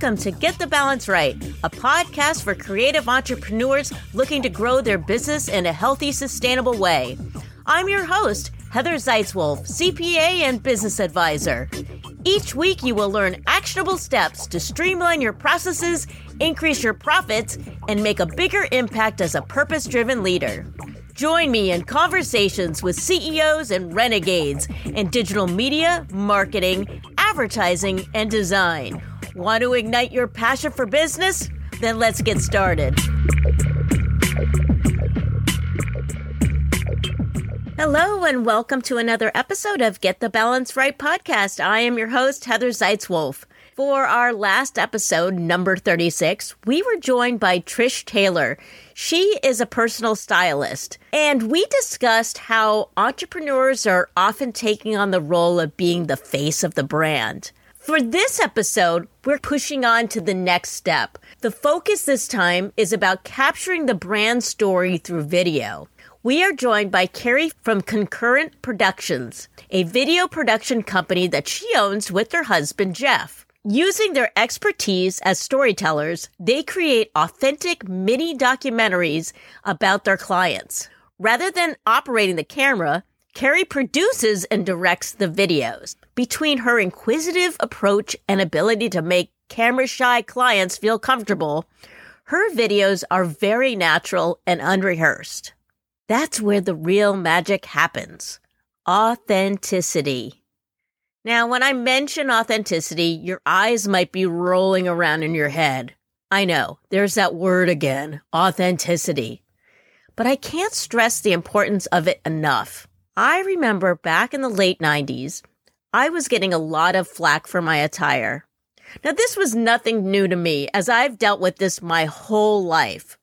Welcome to Get the Balance Right, a podcast for creative entrepreneurs looking to grow their business in a healthy, sustainable way. I'm your host, Heather Zeitzwolf, CPA and business advisor. Each week, you will learn actionable steps to streamline your processes, increase your profits, and make a bigger impact as a purpose driven leader. Join me in conversations with CEOs and renegades in digital media, marketing, advertising, and design. Want to ignite your passion for business? Then let's get started. Hello, and welcome to another episode of Get the Balance Right podcast. I am your host, Heather Zeitzwolf. For our last episode, number 36, we were joined by Trish Taylor. She is a personal stylist, and we discussed how entrepreneurs are often taking on the role of being the face of the brand. For this episode, we're pushing on to the next step. The focus this time is about capturing the brand story through video. We are joined by Carrie from Concurrent Productions, a video production company that she owns with her husband, Jeff. Using their expertise as storytellers, they create authentic mini documentaries about their clients. Rather than operating the camera, Carrie produces and directs the videos. Between her inquisitive approach and ability to make camera shy clients feel comfortable, her videos are very natural and unrehearsed. That's where the real magic happens. Authenticity. Now, when I mention authenticity, your eyes might be rolling around in your head. I know, there's that word again, authenticity. But I can't stress the importance of it enough. I remember back in the late 90s, I was getting a lot of flack for my attire. Now, this was nothing new to me, as I've dealt with this my whole life.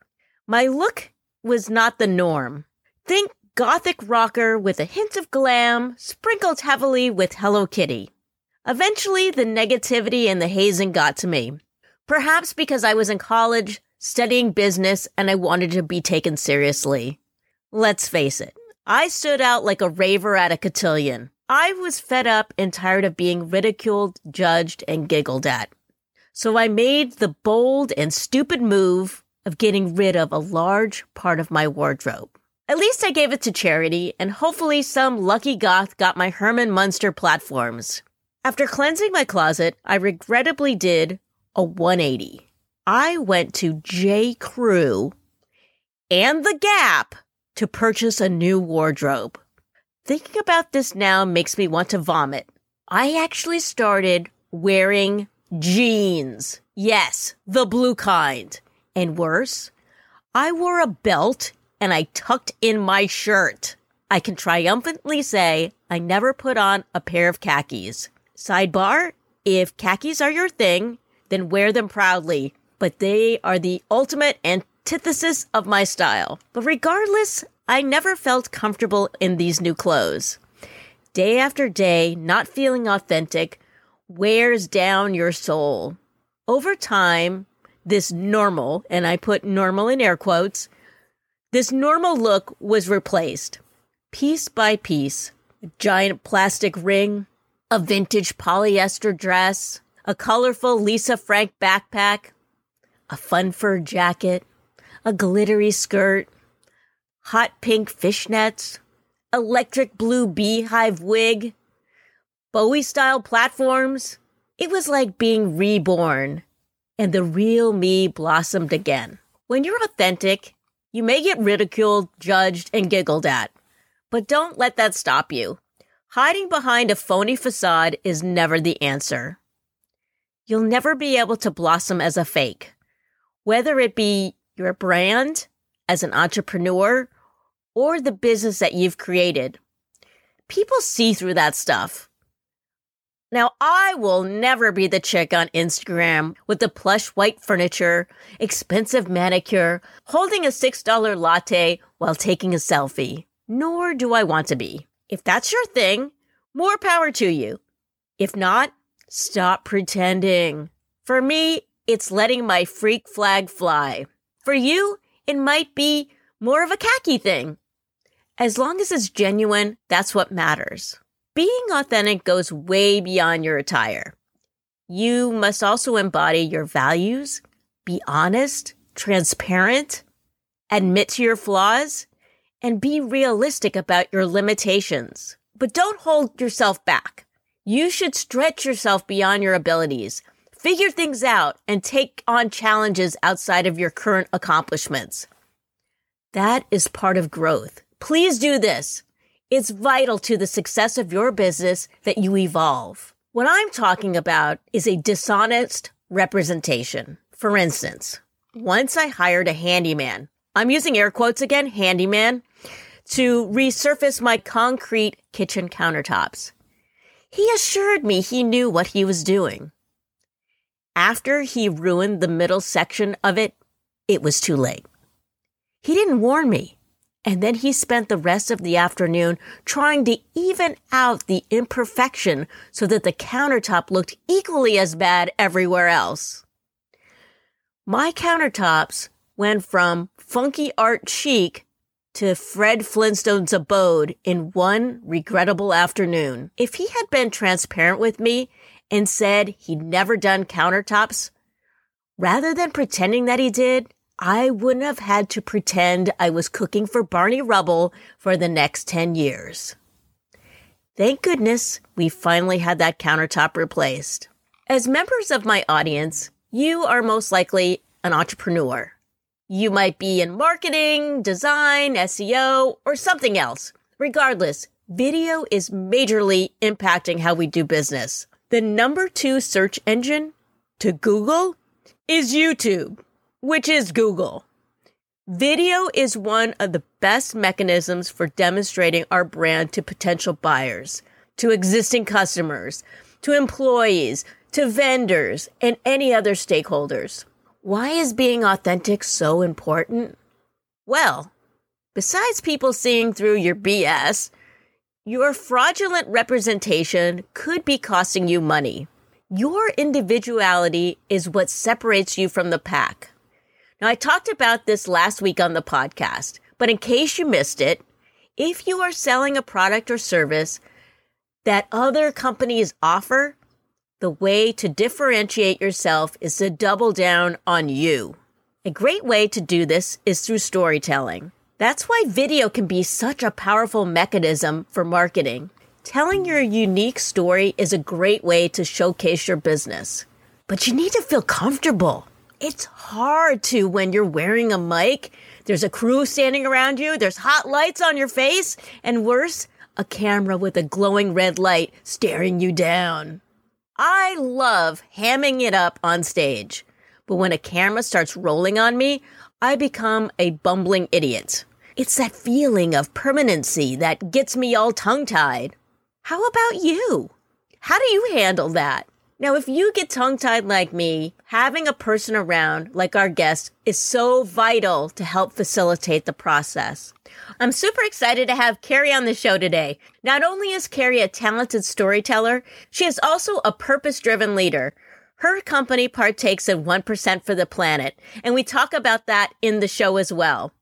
My look was not the norm. Think gothic rocker with a hint of glam, sprinkled heavily with Hello Kitty. Eventually, the negativity and the hazing got to me. Perhaps because I was in college, studying business, and I wanted to be taken seriously. Let's face it, I stood out like a raver at a cotillion. I was fed up and tired of being ridiculed, judged, and giggled at. So I made the bold and stupid move of getting rid of a large part of my wardrobe. At least I gave it to charity, and hopefully some lucky goth got my Herman Munster platforms. After cleansing my closet, I regrettably did a 180. I went to J. Crew and The Gap to purchase a new wardrobe. Thinking about this now makes me want to vomit. I actually started wearing jeans. Yes, the blue kind. And worse, I wore a belt and I tucked in my shirt. I can triumphantly say I never put on a pair of khakis. Sidebar, if khakis are your thing, then wear them proudly, but they are the ultimate antithesis of my style. But regardless, I never felt comfortable in these new clothes. Day after day, not feeling authentic wears down your soul. Over time, this normal, and I put normal in air quotes, this normal look was replaced piece by piece. A giant plastic ring, a vintage polyester dress, a colorful Lisa Frank backpack, a fun fur jacket, a glittery skirt, hot pink fishnets, electric blue beehive wig, Bowie style platforms. It was like being reborn, and the real me blossomed again. When you're authentic you may get ridiculed, judged, and giggled at, but don't let that stop you. Hiding behind a phony facade is never the answer. You'll never be able to blossom as a fake, whether it be your brand, as an entrepreneur, or the business that you've created. People see through that stuff. Now, I will never be the chick on Instagram with the plush white furniture, expensive manicure, holding a $6 latte while taking a selfie. Nor do I want to be. If that's your thing, more power to you. If not, stop pretending. For me, it's letting my freak flag fly. For you, it might be more of a khaki thing. As long as it's genuine, that's what matters. Being authentic goes way beyond your attire. You must also embody your values, be honest, transparent, admit to your flaws, and be realistic about your limitations. But don't hold yourself back. You should stretch yourself beyond your abilities, figure things out, and take on challenges outside of your current accomplishments. That is part of growth. Please do this. It's vital to the success of your business that you evolve. What I'm talking about is a dishonest representation. For instance, once I hired a handyman, I'm using air quotes again, handyman, to resurface my concrete kitchen countertops. He assured me he knew what he was doing. After he ruined the middle section of it, it was too late. He didn't warn me. And then he spent the rest of the afternoon trying to even out the imperfection so that the countertop looked equally as bad everywhere else. My countertops went from funky art chic to Fred Flintstone's abode in one regrettable afternoon. If he had been transparent with me and said he'd never done countertops, rather than pretending that he did, I wouldn't have had to pretend I was cooking for Barney Rubble for the next 10 years. Thank goodness we finally had that countertop replaced. As members of my audience, you are most likely an entrepreneur. You might be in marketing, design, SEO, or something else. Regardless, video is majorly impacting how we do business. The number two search engine to Google is YouTube which is Google. Video is one of the best mechanisms for demonstrating our brand to potential buyers, to existing customers, to employees, to vendors, and any other stakeholders. Why is being authentic so important? Well, besides people seeing through your BS, your fraudulent representation could be costing you money. Your individuality is what separates you from the pack. Now, I talked about this last week on the podcast, but in case you missed it, if you are selling a product or service that other companies offer, the way to differentiate yourself is to double down on you. A great way to do this is through storytelling. That's why video can be such a powerful mechanism for marketing. Telling your unique story is a great way to showcase your business. But you need to feel comfortable. It's hard to when you're wearing a mic. There's a crew standing around you. There's hot lights on your face. And worse, a camera with a glowing red light staring you down. I love hamming it up on stage. But when a camera starts rolling on me, I become a bumbling idiot. It's that feeling of permanency that gets me all tongue tied. How about you? How do you handle that? Now, if you get tongue tied like me, having a person around like our guest is so vital to help facilitate the process. I'm super excited to have Carrie on the show today. Not only is Carrie a talented storyteller, she is also a purpose driven leader. Her company partakes in 1% for the planet, and we talk about that in the show as well.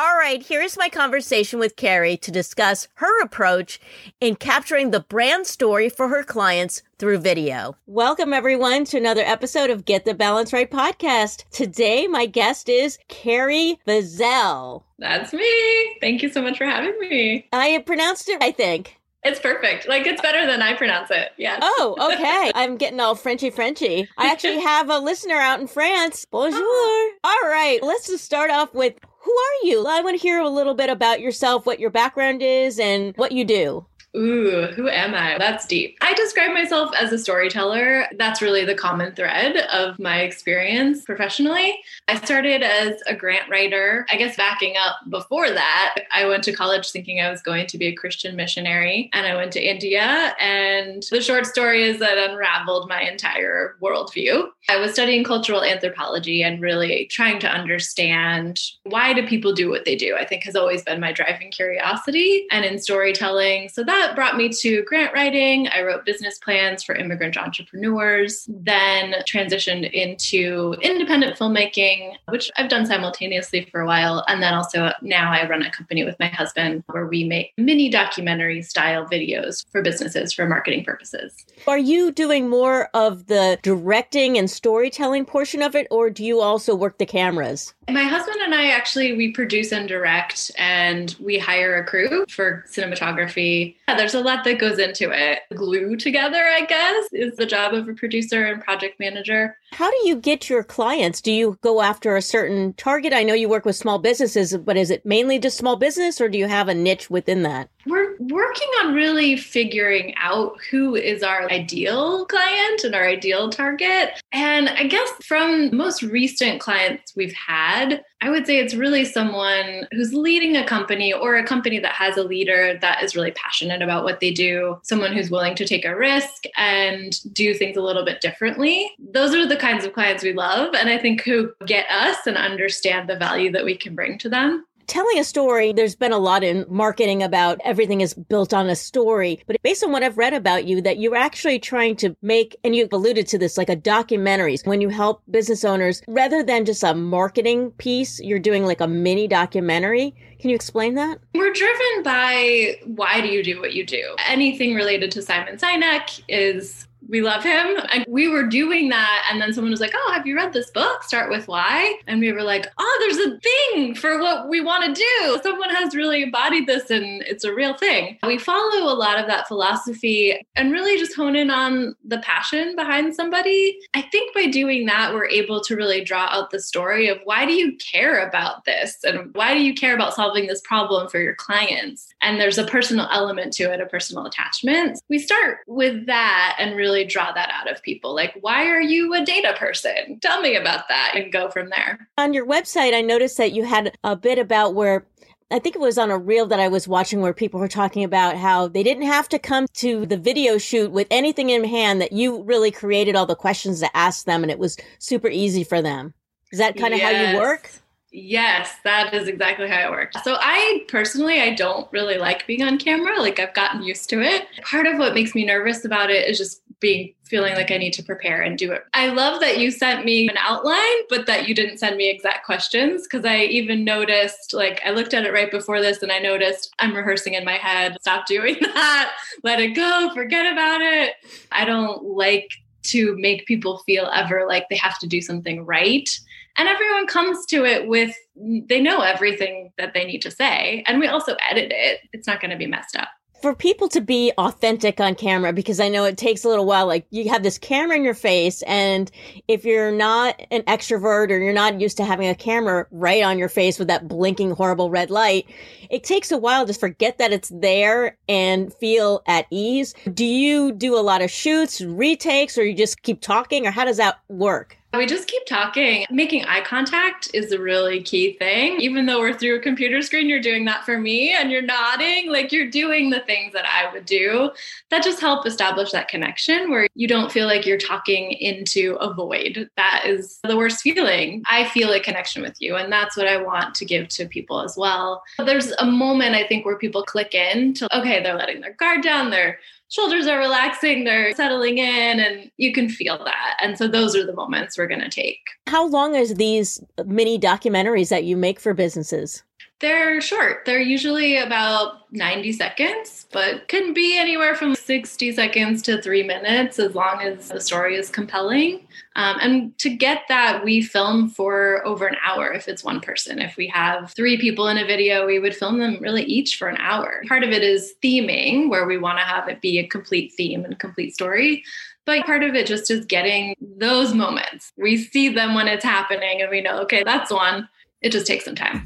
All right, here's my conversation with Carrie to discuss her approach in capturing the brand story for her clients through video. Welcome, everyone, to another episode of Get the Balance Right podcast. Today, my guest is Carrie Bazell. That's me. Thank you so much for having me. I pronounced it, I think. It's perfect. Like it's better than I pronounce it. Yeah. Oh, okay. I'm getting all Frenchy Frenchy. I actually have a listener out in France. Bonjour. Oh. All right. Let's just start off with who are you? I want to hear a little bit about yourself, what your background is, and what you do. Ooh, who am I? That's deep. I describe myself as a storyteller. That's really the common thread of my experience professionally. I started as a grant writer. I guess backing up before that, I went to college thinking I was going to be a Christian missionary, and I went to India. And the short story is that unraveled my entire worldview. I was studying cultural anthropology and really trying to understand why do people do what they do, I think has always been my driving curiosity and in storytelling. So that that brought me to grant writing. I wrote business plans for immigrant entrepreneurs, then transitioned into independent filmmaking, which I've done simultaneously for a while. And then also now I run a company with my husband where we make mini documentary style videos for businesses for marketing purposes. Are you doing more of the directing and storytelling portion of it, or do you also work the cameras? My husband and I actually we produce and direct and we hire a crew for cinematography. Yeah, there's a lot that goes into it. Glue together, I guess, is the job of a producer and project manager. How do you get your clients? Do you go after a certain target? I know you work with small businesses, but is it mainly just small business or do you have a niche within that? We're working on really figuring out who is our ideal client and our ideal target. And I guess from most recent clients we've had, I would say it's really someone who's leading a company or a company that has a leader that is really passionate about what they do, someone who's willing to take a risk and do things a little bit differently. Those are the kinds of clients we love. And I think who get us and understand the value that we can bring to them telling a story, there's been a lot in marketing about everything is built on a story. But based on what I've read about you, that you're actually trying to make, and you've alluded to this, like a documentary. When you help business owners, rather than just a marketing piece, you're doing like a mini documentary. Can you explain that? We're driven by why do you do what you do? Anything related to Simon Sinek is we love him. And we were doing that. And then someone was like, Oh, have you read this book? Start with why. And we were like, Oh, there's a thing for what we want to do. Someone has really embodied this and it's a real thing. We follow a lot of that philosophy and really just hone in on the passion behind somebody. I think by doing that, we're able to really draw out the story of why do you care about this? And why do you care about solving this problem for your clients? And there's a personal element to it, a personal attachment. We start with that and really really draw that out of people. Like, why are you a data person? Tell me about that and go from there. On your website, I noticed that you had a bit about where I think it was on a reel that I was watching where people were talking about how they didn't have to come to the video shoot with anything in hand, that you really created all the questions to ask them and it was super easy for them. Is that kind of yes. how you work? Yes, that is exactly how it works. So I personally I don't really like being on camera. Like I've gotten used to it. Part of what makes me nervous about it is just being feeling like I need to prepare and do it. I love that you sent me an outline, but that you didn't send me exact questions because I even noticed, like, I looked at it right before this and I noticed I'm rehearsing in my head. Stop doing that. Let it go. Forget about it. I don't like to make people feel ever like they have to do something right. And everyone comes to it with, they know everything that they need to say. And we also edit it, it's not going to be messed up for people to be authentic on camera because I know it takes a little while. Like you have this camera in your face, and if you're not an extrovert or you're not used to having a camera right on your face with that blinking horrible red light, it takes a while to forget that it's there and feel at ease. Do you do a lot of shoots, retakes, or you just keep talking, or how does that work? We just keep talking. Making eye contact is a really key thing. Even though we're through a computer screen, you're doing that for me and you're nodding, like you're doing the things that I would do. That just help establish that connection where you don't feel like you're talking into a void. That is the worst feeling. I feel a connection with you, and that's what I want to give to people as well. There's a moment I think where people click in to, okay, they're letting their guard down, they're shoulders are relaxing, they're settling in, and you can feel that. And so those are the moments we're going to take. How long is these mini documentaries that you make for businesses? They're short. They're usually about 90 seconds, but can be anywhere from 60 seconds to three minutes as long as the story is compelling. Um, and to get that, we film for over an hour if it's one person. If we have three people in a video, we would film them really each for an hour. Part of it is theming, where we want to have it be a complete theme and complete story. But part of it just is getting those moments. We see them when it's happening and we know, okay, that's one. It just takes some time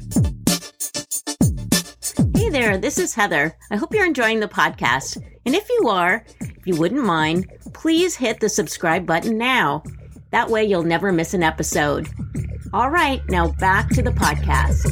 there, this is Heather. I hope you're enjoying the podcast. And if you are, if you wouldn't mind, please hit the subscribe button now. That way you'll never miss an episode. All right, now back to the podcast.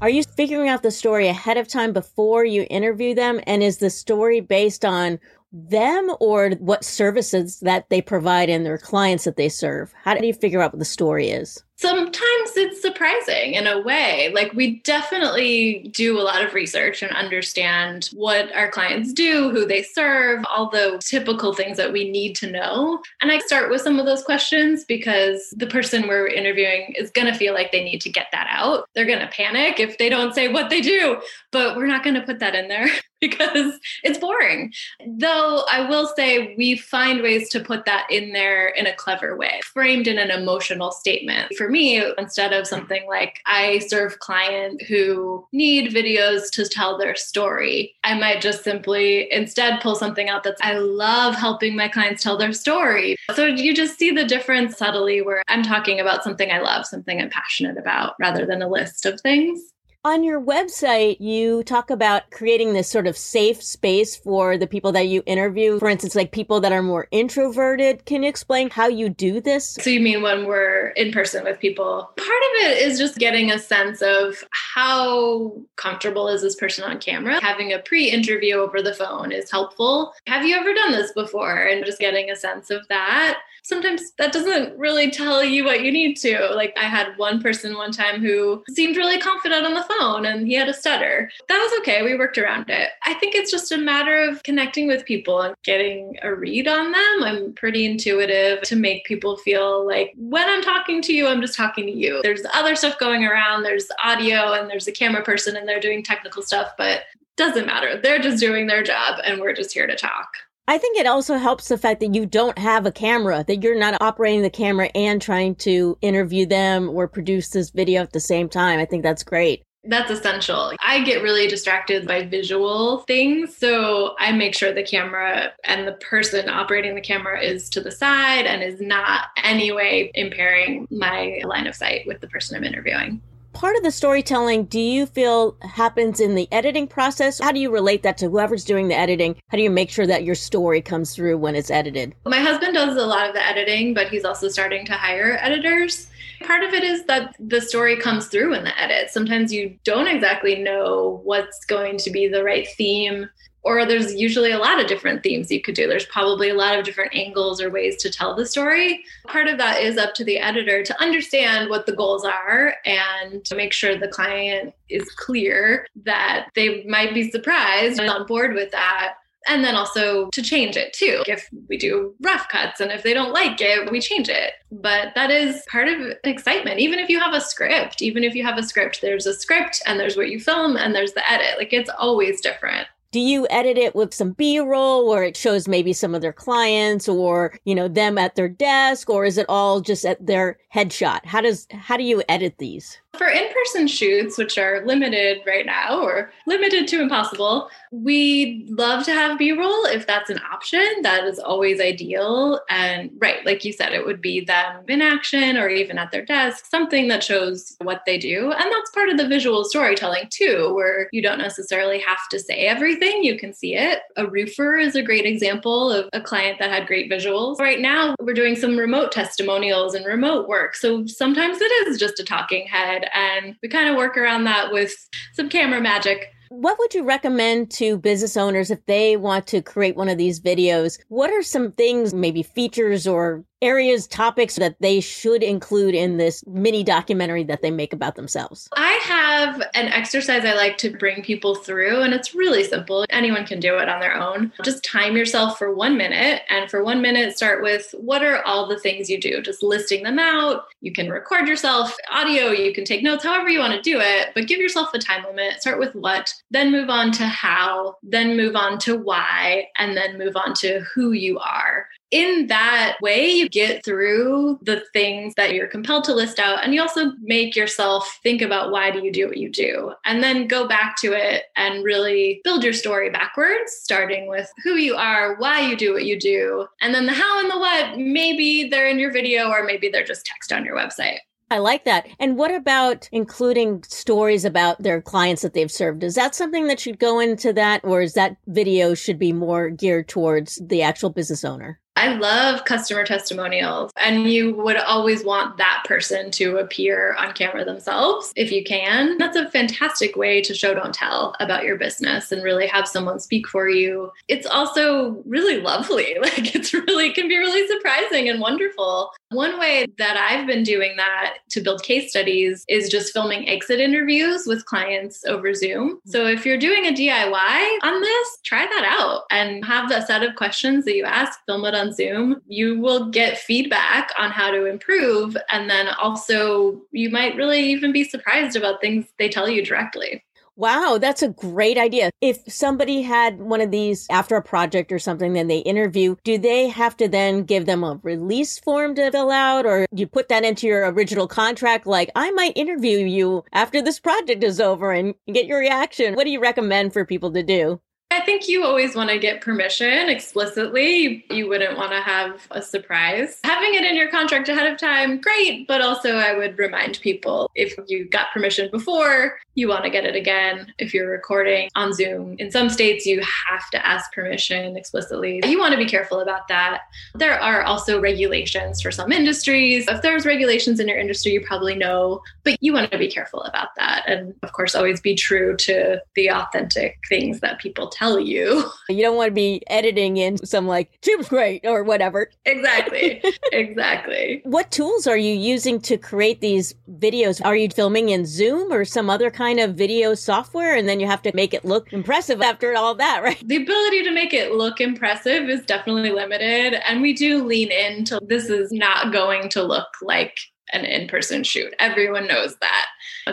Are you figuring out the story ahead of time before you interview them? And is the story based on them or what services that they provide and their clients that they serve? How do you figure out what the story is? Sometimes it's surprising in a way. Like, we definitely do a lot of research and understand what our clients do, who they serve, all the typical things that we need to know. And I start with some of those questions because the person we're interviewing is going to feel like they need to get that out. They're going to panic if they don't say what they do, but we're not going to put that in there. because it's boring. Though I will say we find ways to put that in there in a clever way, framed in an emotional statement. For me, instead of something like I serve clients who need videos to tell their story, I might just simply instead pull something out that's I love helping my clients tell their story. So you just see the difference subtly where I'm talking about something I love, something I'm passionate about rather than a list of things. On your website, you talk about creating this sort of safe space for the people that you interview. For instance, like people that are more introverted. Can you explain how you do this? So, you mean when we're in person with people? Part of it is just getting a sense of how comfortable is this person on camera. Having a pre interview over the phone is helpful. Have you ever done this before? And just getting a sense of that sometimes that doesn't really tell you what you need to. Like I had one person one time who seemed really confident on the phone and he had a stutter. That was okay. We worked around it. I think it's just a matter of connecting with people and getting a read on them. I'm pretty intuitive to make people feel like when I'm talking to you, I'm just talking to you. There's other stuff going around. There's audio and there's a camera person and they're doing technical stuff, but doesn't matter. They're just doing their job and we're just here to talk. I think it also helps the fact that you don't have a camera, that you're not operating the camera and trying to interview them or produce this video at the same time. I think that's great. That's essential. I get really distracted by visual things. So I make sure the camera and the person operating the camera is to the side and is not anyway impairing my line of sight with the person I'm interviewing part of the storytelling do you feel happens in the editing process? How do you relate that to whoever's doing the editing? How do you make sure that your story comes through when it's edited? My husband does a lot of the editing, but he's also starting to hire editors. Part of it is that the story comes through in the edit. Sometimes you don't exactly know what's going to be the right theme or there's usually a lot of different themes you could do. There's probably a lot of different angles or ways to tell the story. Part of that is up to the editor to understand what the goals are and to make sure the client is clear that they might be surprised and on board with that. And then also to change it too. If we do rough cuts and if they don't like it, we change it. But that is part of excitement. Even if you have a script, even if you have a script, there's a script and there's what you film and there's the edit. Like it's always different do you edit it with some b-roll where it shows maybe some of their clients or you know them at their desk or is it all just at their headshot? How does how do you edit these? For in-person shoots which are limited right now or limited to impossible we love to have b-roll if that's an option that is always ideal. And right like you said it would be them in action or even at their desk something that shows what they do. And that's part of the visual storytelling too where you don't necessarily have to say everything you can see it a roofer is a great example of a client that had great visuals right now we're doing some remote testimonials and remote work so sometimes it is just a talking head and we kind of work around that with some camera magic. What would you recommend to business owners if they want to create one of these videos? What are some things, maybe features or areas, topics that they should include in this mini documentary that they make about themselves? I have an exercise I like to bring people through, and it's really simple. Anyone can do it on their own. Just time yourself for one minute, and for one minute, start with what are all the things you do? Just listing them out. You can record yourself, audio, you can take notes, however you want to do it, but give yourself a time limit. Start with what, then move on to how, then move on to why, and then move on to who you are in that way, you get through the things that you're compelled to list out. And you also make yourself think about why do you do what you do? And then go back to it and really build your story backwards, starting with who you are, why you do what you do. And then the how and the what, maybe they're in your video or maybe they're just text on your website. I like that. And what about including stories about their clients that they've served? Is that something that should go into that, or is that video should be more geared towards the actual business owner? I love customer testimonials, and you would always want that person to appear on camera themselves if you can. That's a fantastic way to show don't tell about your business and really have someone speak for you. It's also really lovely. Like it's really can be really surprising and wonderful One way that I've been doing that to build case studies is just filming exit interviews with clients over Zoom. So if you're doing a DIY on this, try that out and have a set of questions that you ask, film it on Zoom. You will get feedback on how to improve. And then also, you might really even be surprised about things they tell you directly. Wow, that's a great idea. If somebody had one of these after a project or something, then they interview, do they have to then give them a release form to fill out or you put that into your original contract? Like, I might interview you after this project is over and get your reaction. What do you recommend for people to do? I think you always want to get permission explicitly. You wouldn't want to have a surprise. Having it in your contract ahead of time, great. But also, I would remind people if you got permission before, you want to get it again. If you're recording on Zoom, in some states, you have to ask permission explicitly. You want to be careful about that. There are also regulations for some industries. If there's regulations in your industry, you probably know, but you want to be careful about that. And of course, always be true to the authentic things that people tell tell you. You don't want to be editing in some like, Zoom's great or whatever. Exactly. exactly. What tools are you using to create these videos? Are you filming in Zoom or some other kind of video software? And then you have to make it look impressive after all that, right? The ability to make it look impressive is definitely limited. And we do lean into this is not going to look like an in person shoot. Everyone knows that.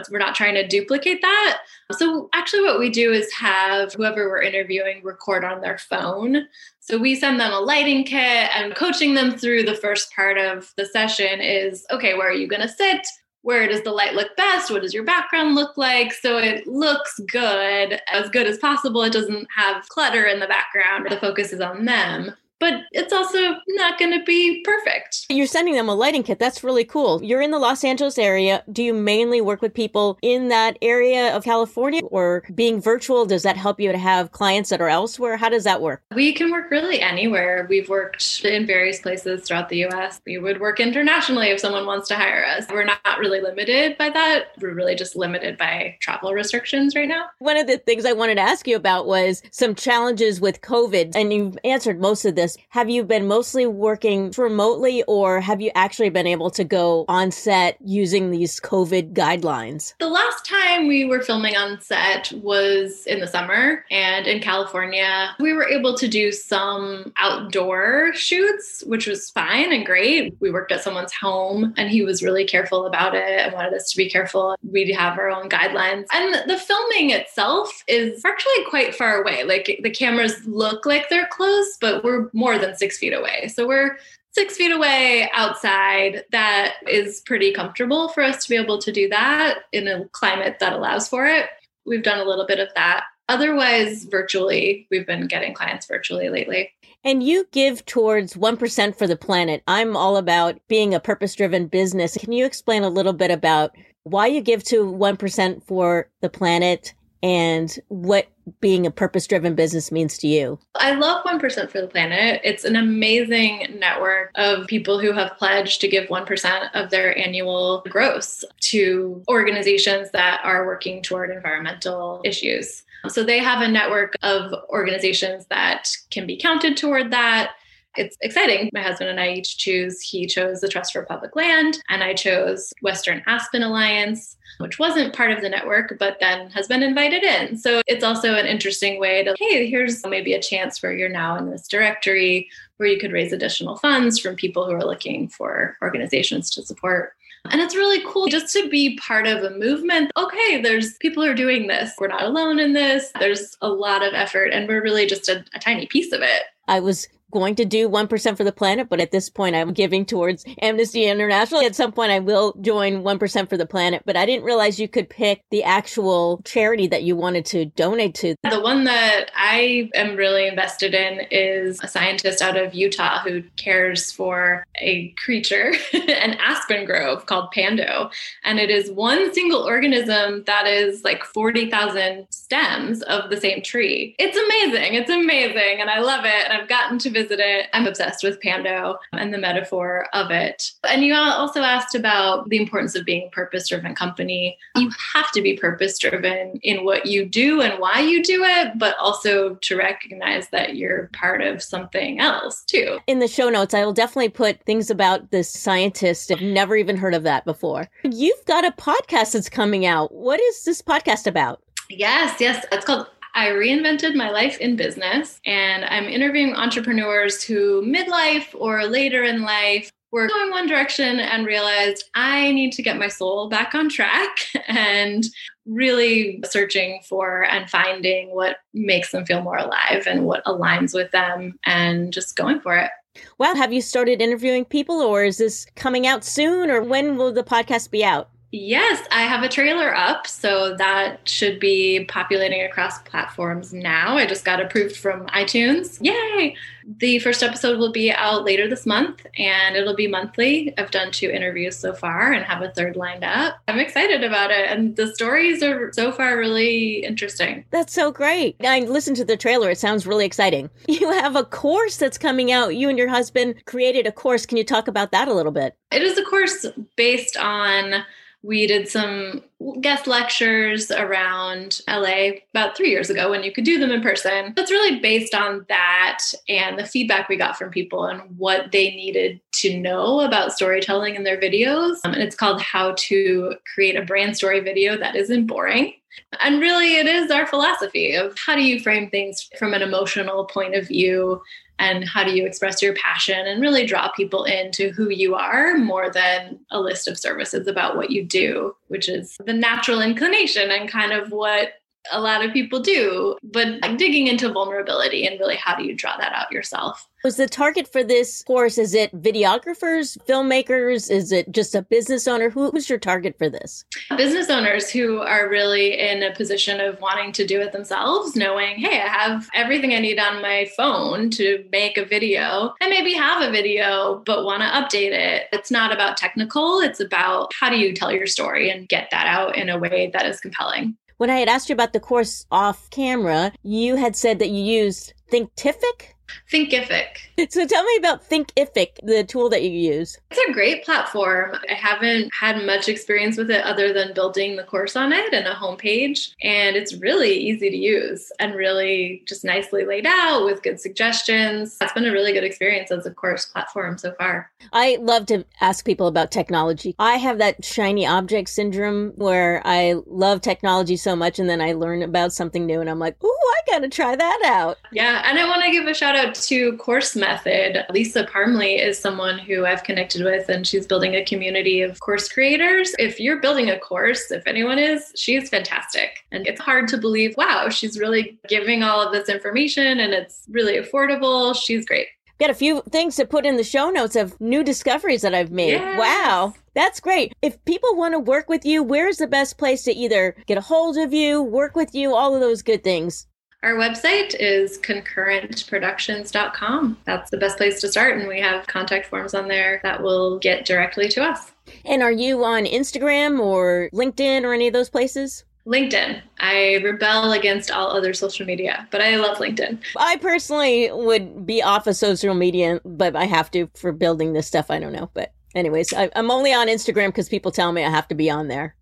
We're not trying to duplicate that. So, actually, what we do is have whoever we're interviewing record on their phone. So, we send them a lighting kit and coaching them through the first part of the session is okay, where are you going to sit? Where does the light look best? What does your background look like? So it looks good, as good as possible. It doesn't have clutter in the background. The focus is on them but it's also not going to be perfect. You're sending them a lighting kit. That's really cool. You're in the Los Angeles area. Do you mainly work with people in that area of California or being virtual? Does that help you to have clients that are elsewhere? How does that work? We can work really anywhere. We've worked in various places throughout the US. We would work internationally if someone wants to hire us. We're not really limited by that. We're really just limited by travel restrictions right now. One of the things I wanted to ask you about was some challenges with COVID, and you've answered most of this this, have you been mostly working remotely or have you actually been able to go on set using these COVID guidelines? The last time we were filming on set was in the summer and in California. We were able to do some outdoor shoots, which was fine and great. We worked at someone's home and he was really careful about it and wanted us to be careful. We'd have our own guidelines. And the filming itself is actually quite far away. Like the cameras look like they're close, but we're more than six feet away. So we're six feet away outside. That is pretty comfortable for us to be able to do that in a climate that allows for it. We've done a little bit of that. Otherwise, virtually, we've been getting clients virtually lately. And you give towards 1% for the planet. I'm all about being a purpose driven business. Can you explain a little bit about why you give to 1% for the planet and what being a purpose driven business means to you? I love 1% for the Planet. It's an amazing network of people who have pledged to give 1% of their annual gross to organizations that are working toward environmental issues. So they have a network of organizations that can be counted toward that it's exciting. My husband and I each choose. He chose the Trust for Public Land, and I chose Western Aspen Alliance, which wasn't part of the network, but then has been invited in. So it's also an interesting way to, hey, here's maybe a chance where you're now in this directory where you could raise additional funds from people who are looking for organizations to support. And it's really cool just to be part of a movement. Okay, there's people who are doing this. We're not alone in this. There's a lot of effort, and we're really just a, a tiny piece of it. I was going to do 1% for the planet, but at this point I'm giving towards Amnesty International. At some point I will join 1% for the planet, but I didn't realize you could pick the actual charity that you wanted to donate to. The one that I am really invested in is a scientist out of Utah who cares for a creature, an aspen grove called Pando. And it is one single organism that is like 40,000 stems of the same tree. It's amazing. It's amazing. And I love it. And I've gotten to visit it. I'm obsessed with Pando and the metaphor of it. And you also asked about the importance of being a purpose driven company. You have to be purpose driven in what you do and why you do it, but also to recognize that you're part of something else too. In the show notes, I will definitely put things about this scientist. I've never even heard of that before. You've got a podcast that's coming out. What is this podcast about? Yes, yes. It's called I reinvented my life in business, and I'm interviewing entrepreneurs who, midlife or later in life, were going one direction and realized I need to get my soul back on track and really searching for and finding what makes them feel more alive and what aligns with them and just going for it. Well, have you started interviewing people or is this coming out soon or when will the podcast be out? Yes, I have a trailer up, so that should be populating across platforms now. I just got approved from iTunes. Yay! The first episode will be out later this month and it'll be monthly. I've done two interviews so far and have a third lined up. I'm excited about it, and the stories are so far really interesting. That's so great. I listened to the trailer, it sounds really exciting. You have a course that's coming out. You and your husband created a course. Can you talk about that a little bit? It is a course based on we did some guest lectures around LA about three years ago when you could do them in person. It's really based on that and the feedback we got from people and what they needed to know about storytelling in their videos. Um, and it's called How to Create a Brand Story Video That Isn't Boring. And really, it is our philosophy of how do you frame things from an emotional point of view and how do you express your passion and really draw people into who you are more than a list of services about what you do, which is the natural inclination and kind of what a lot of people do, but like digging into vulnerability and really how do you draw that out yourself? Was the target for this course, is it videographers, filmmakers? Is it just a business owner? Who was your target for this? Business owners who are really in a position of wanting to do it themselves, knowing, hey, I have everything I need on my phone to make a video. I maybe have a video, but want to update it. It's not about technical, it's about how do you tell your story and get that out in a way that is compelling. When I had asked you about the course off camera, you had said that you used Thinkific. Thinkific. So tell me about Thinkific, the tool that you use. It's a great platform. I haven't had much experience with it other than building the course on it and a homepage. And it's really easy to use and really just nicely laid out with good suggestions. It's been a really good experience as a course platform so far. I love to ask people about technology. I have that shiny object syndrome where I love technology so much and then I learn about something new and I'm like, ooh, I got to try that out. Yeah. And I want to give a shout out to Course Method. Lisa Parmley is someone who I've connected with, and she's building a community of course creators. If you're building a course, if anyone is, she's fantastic. And it's hard to believe, wow, she's really giving all of this information and it's really affordable. She's great. Got a few things to put in the show notes of new discoveries that I've made. Yes. Wow. That's great. If people want to work with you, where's the best place to either get a hold of you, work with you, all of those good things? Our website is concurrentproductions.com. That's the best place to start. And we have contact forms on there that will get directly to us. And are you on Instagram or LinkedIn or any of those places? LinkedIn. I rebel against all other social media, but I love LinkedIn. I personally would be off of social media, but I have to for building this stuff. I don't know. But, anyways, I, am only on Instagram because people tell me I have to be on there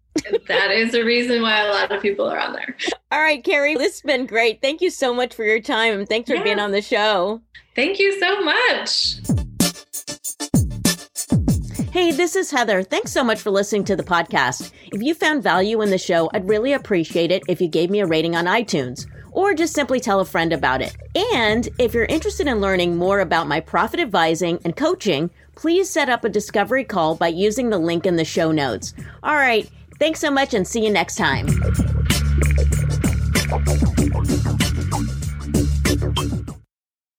that is the reason why a lot of people are on there. All right, Carrie, this has been great. Thank you so much for your time and thanks for being on the show. Thank you so much. Hey, this is Heather. Thanks so much for listening to the podcast. If you found value in the show, I'd really appreciate it if you gave me a rating on iTunes or just simply tell a friend about it. And if you're interested in learning more about my profit advising and coaching, please set up a discovery call by using the link in the show notes. All right. Thanks so much and see you next time.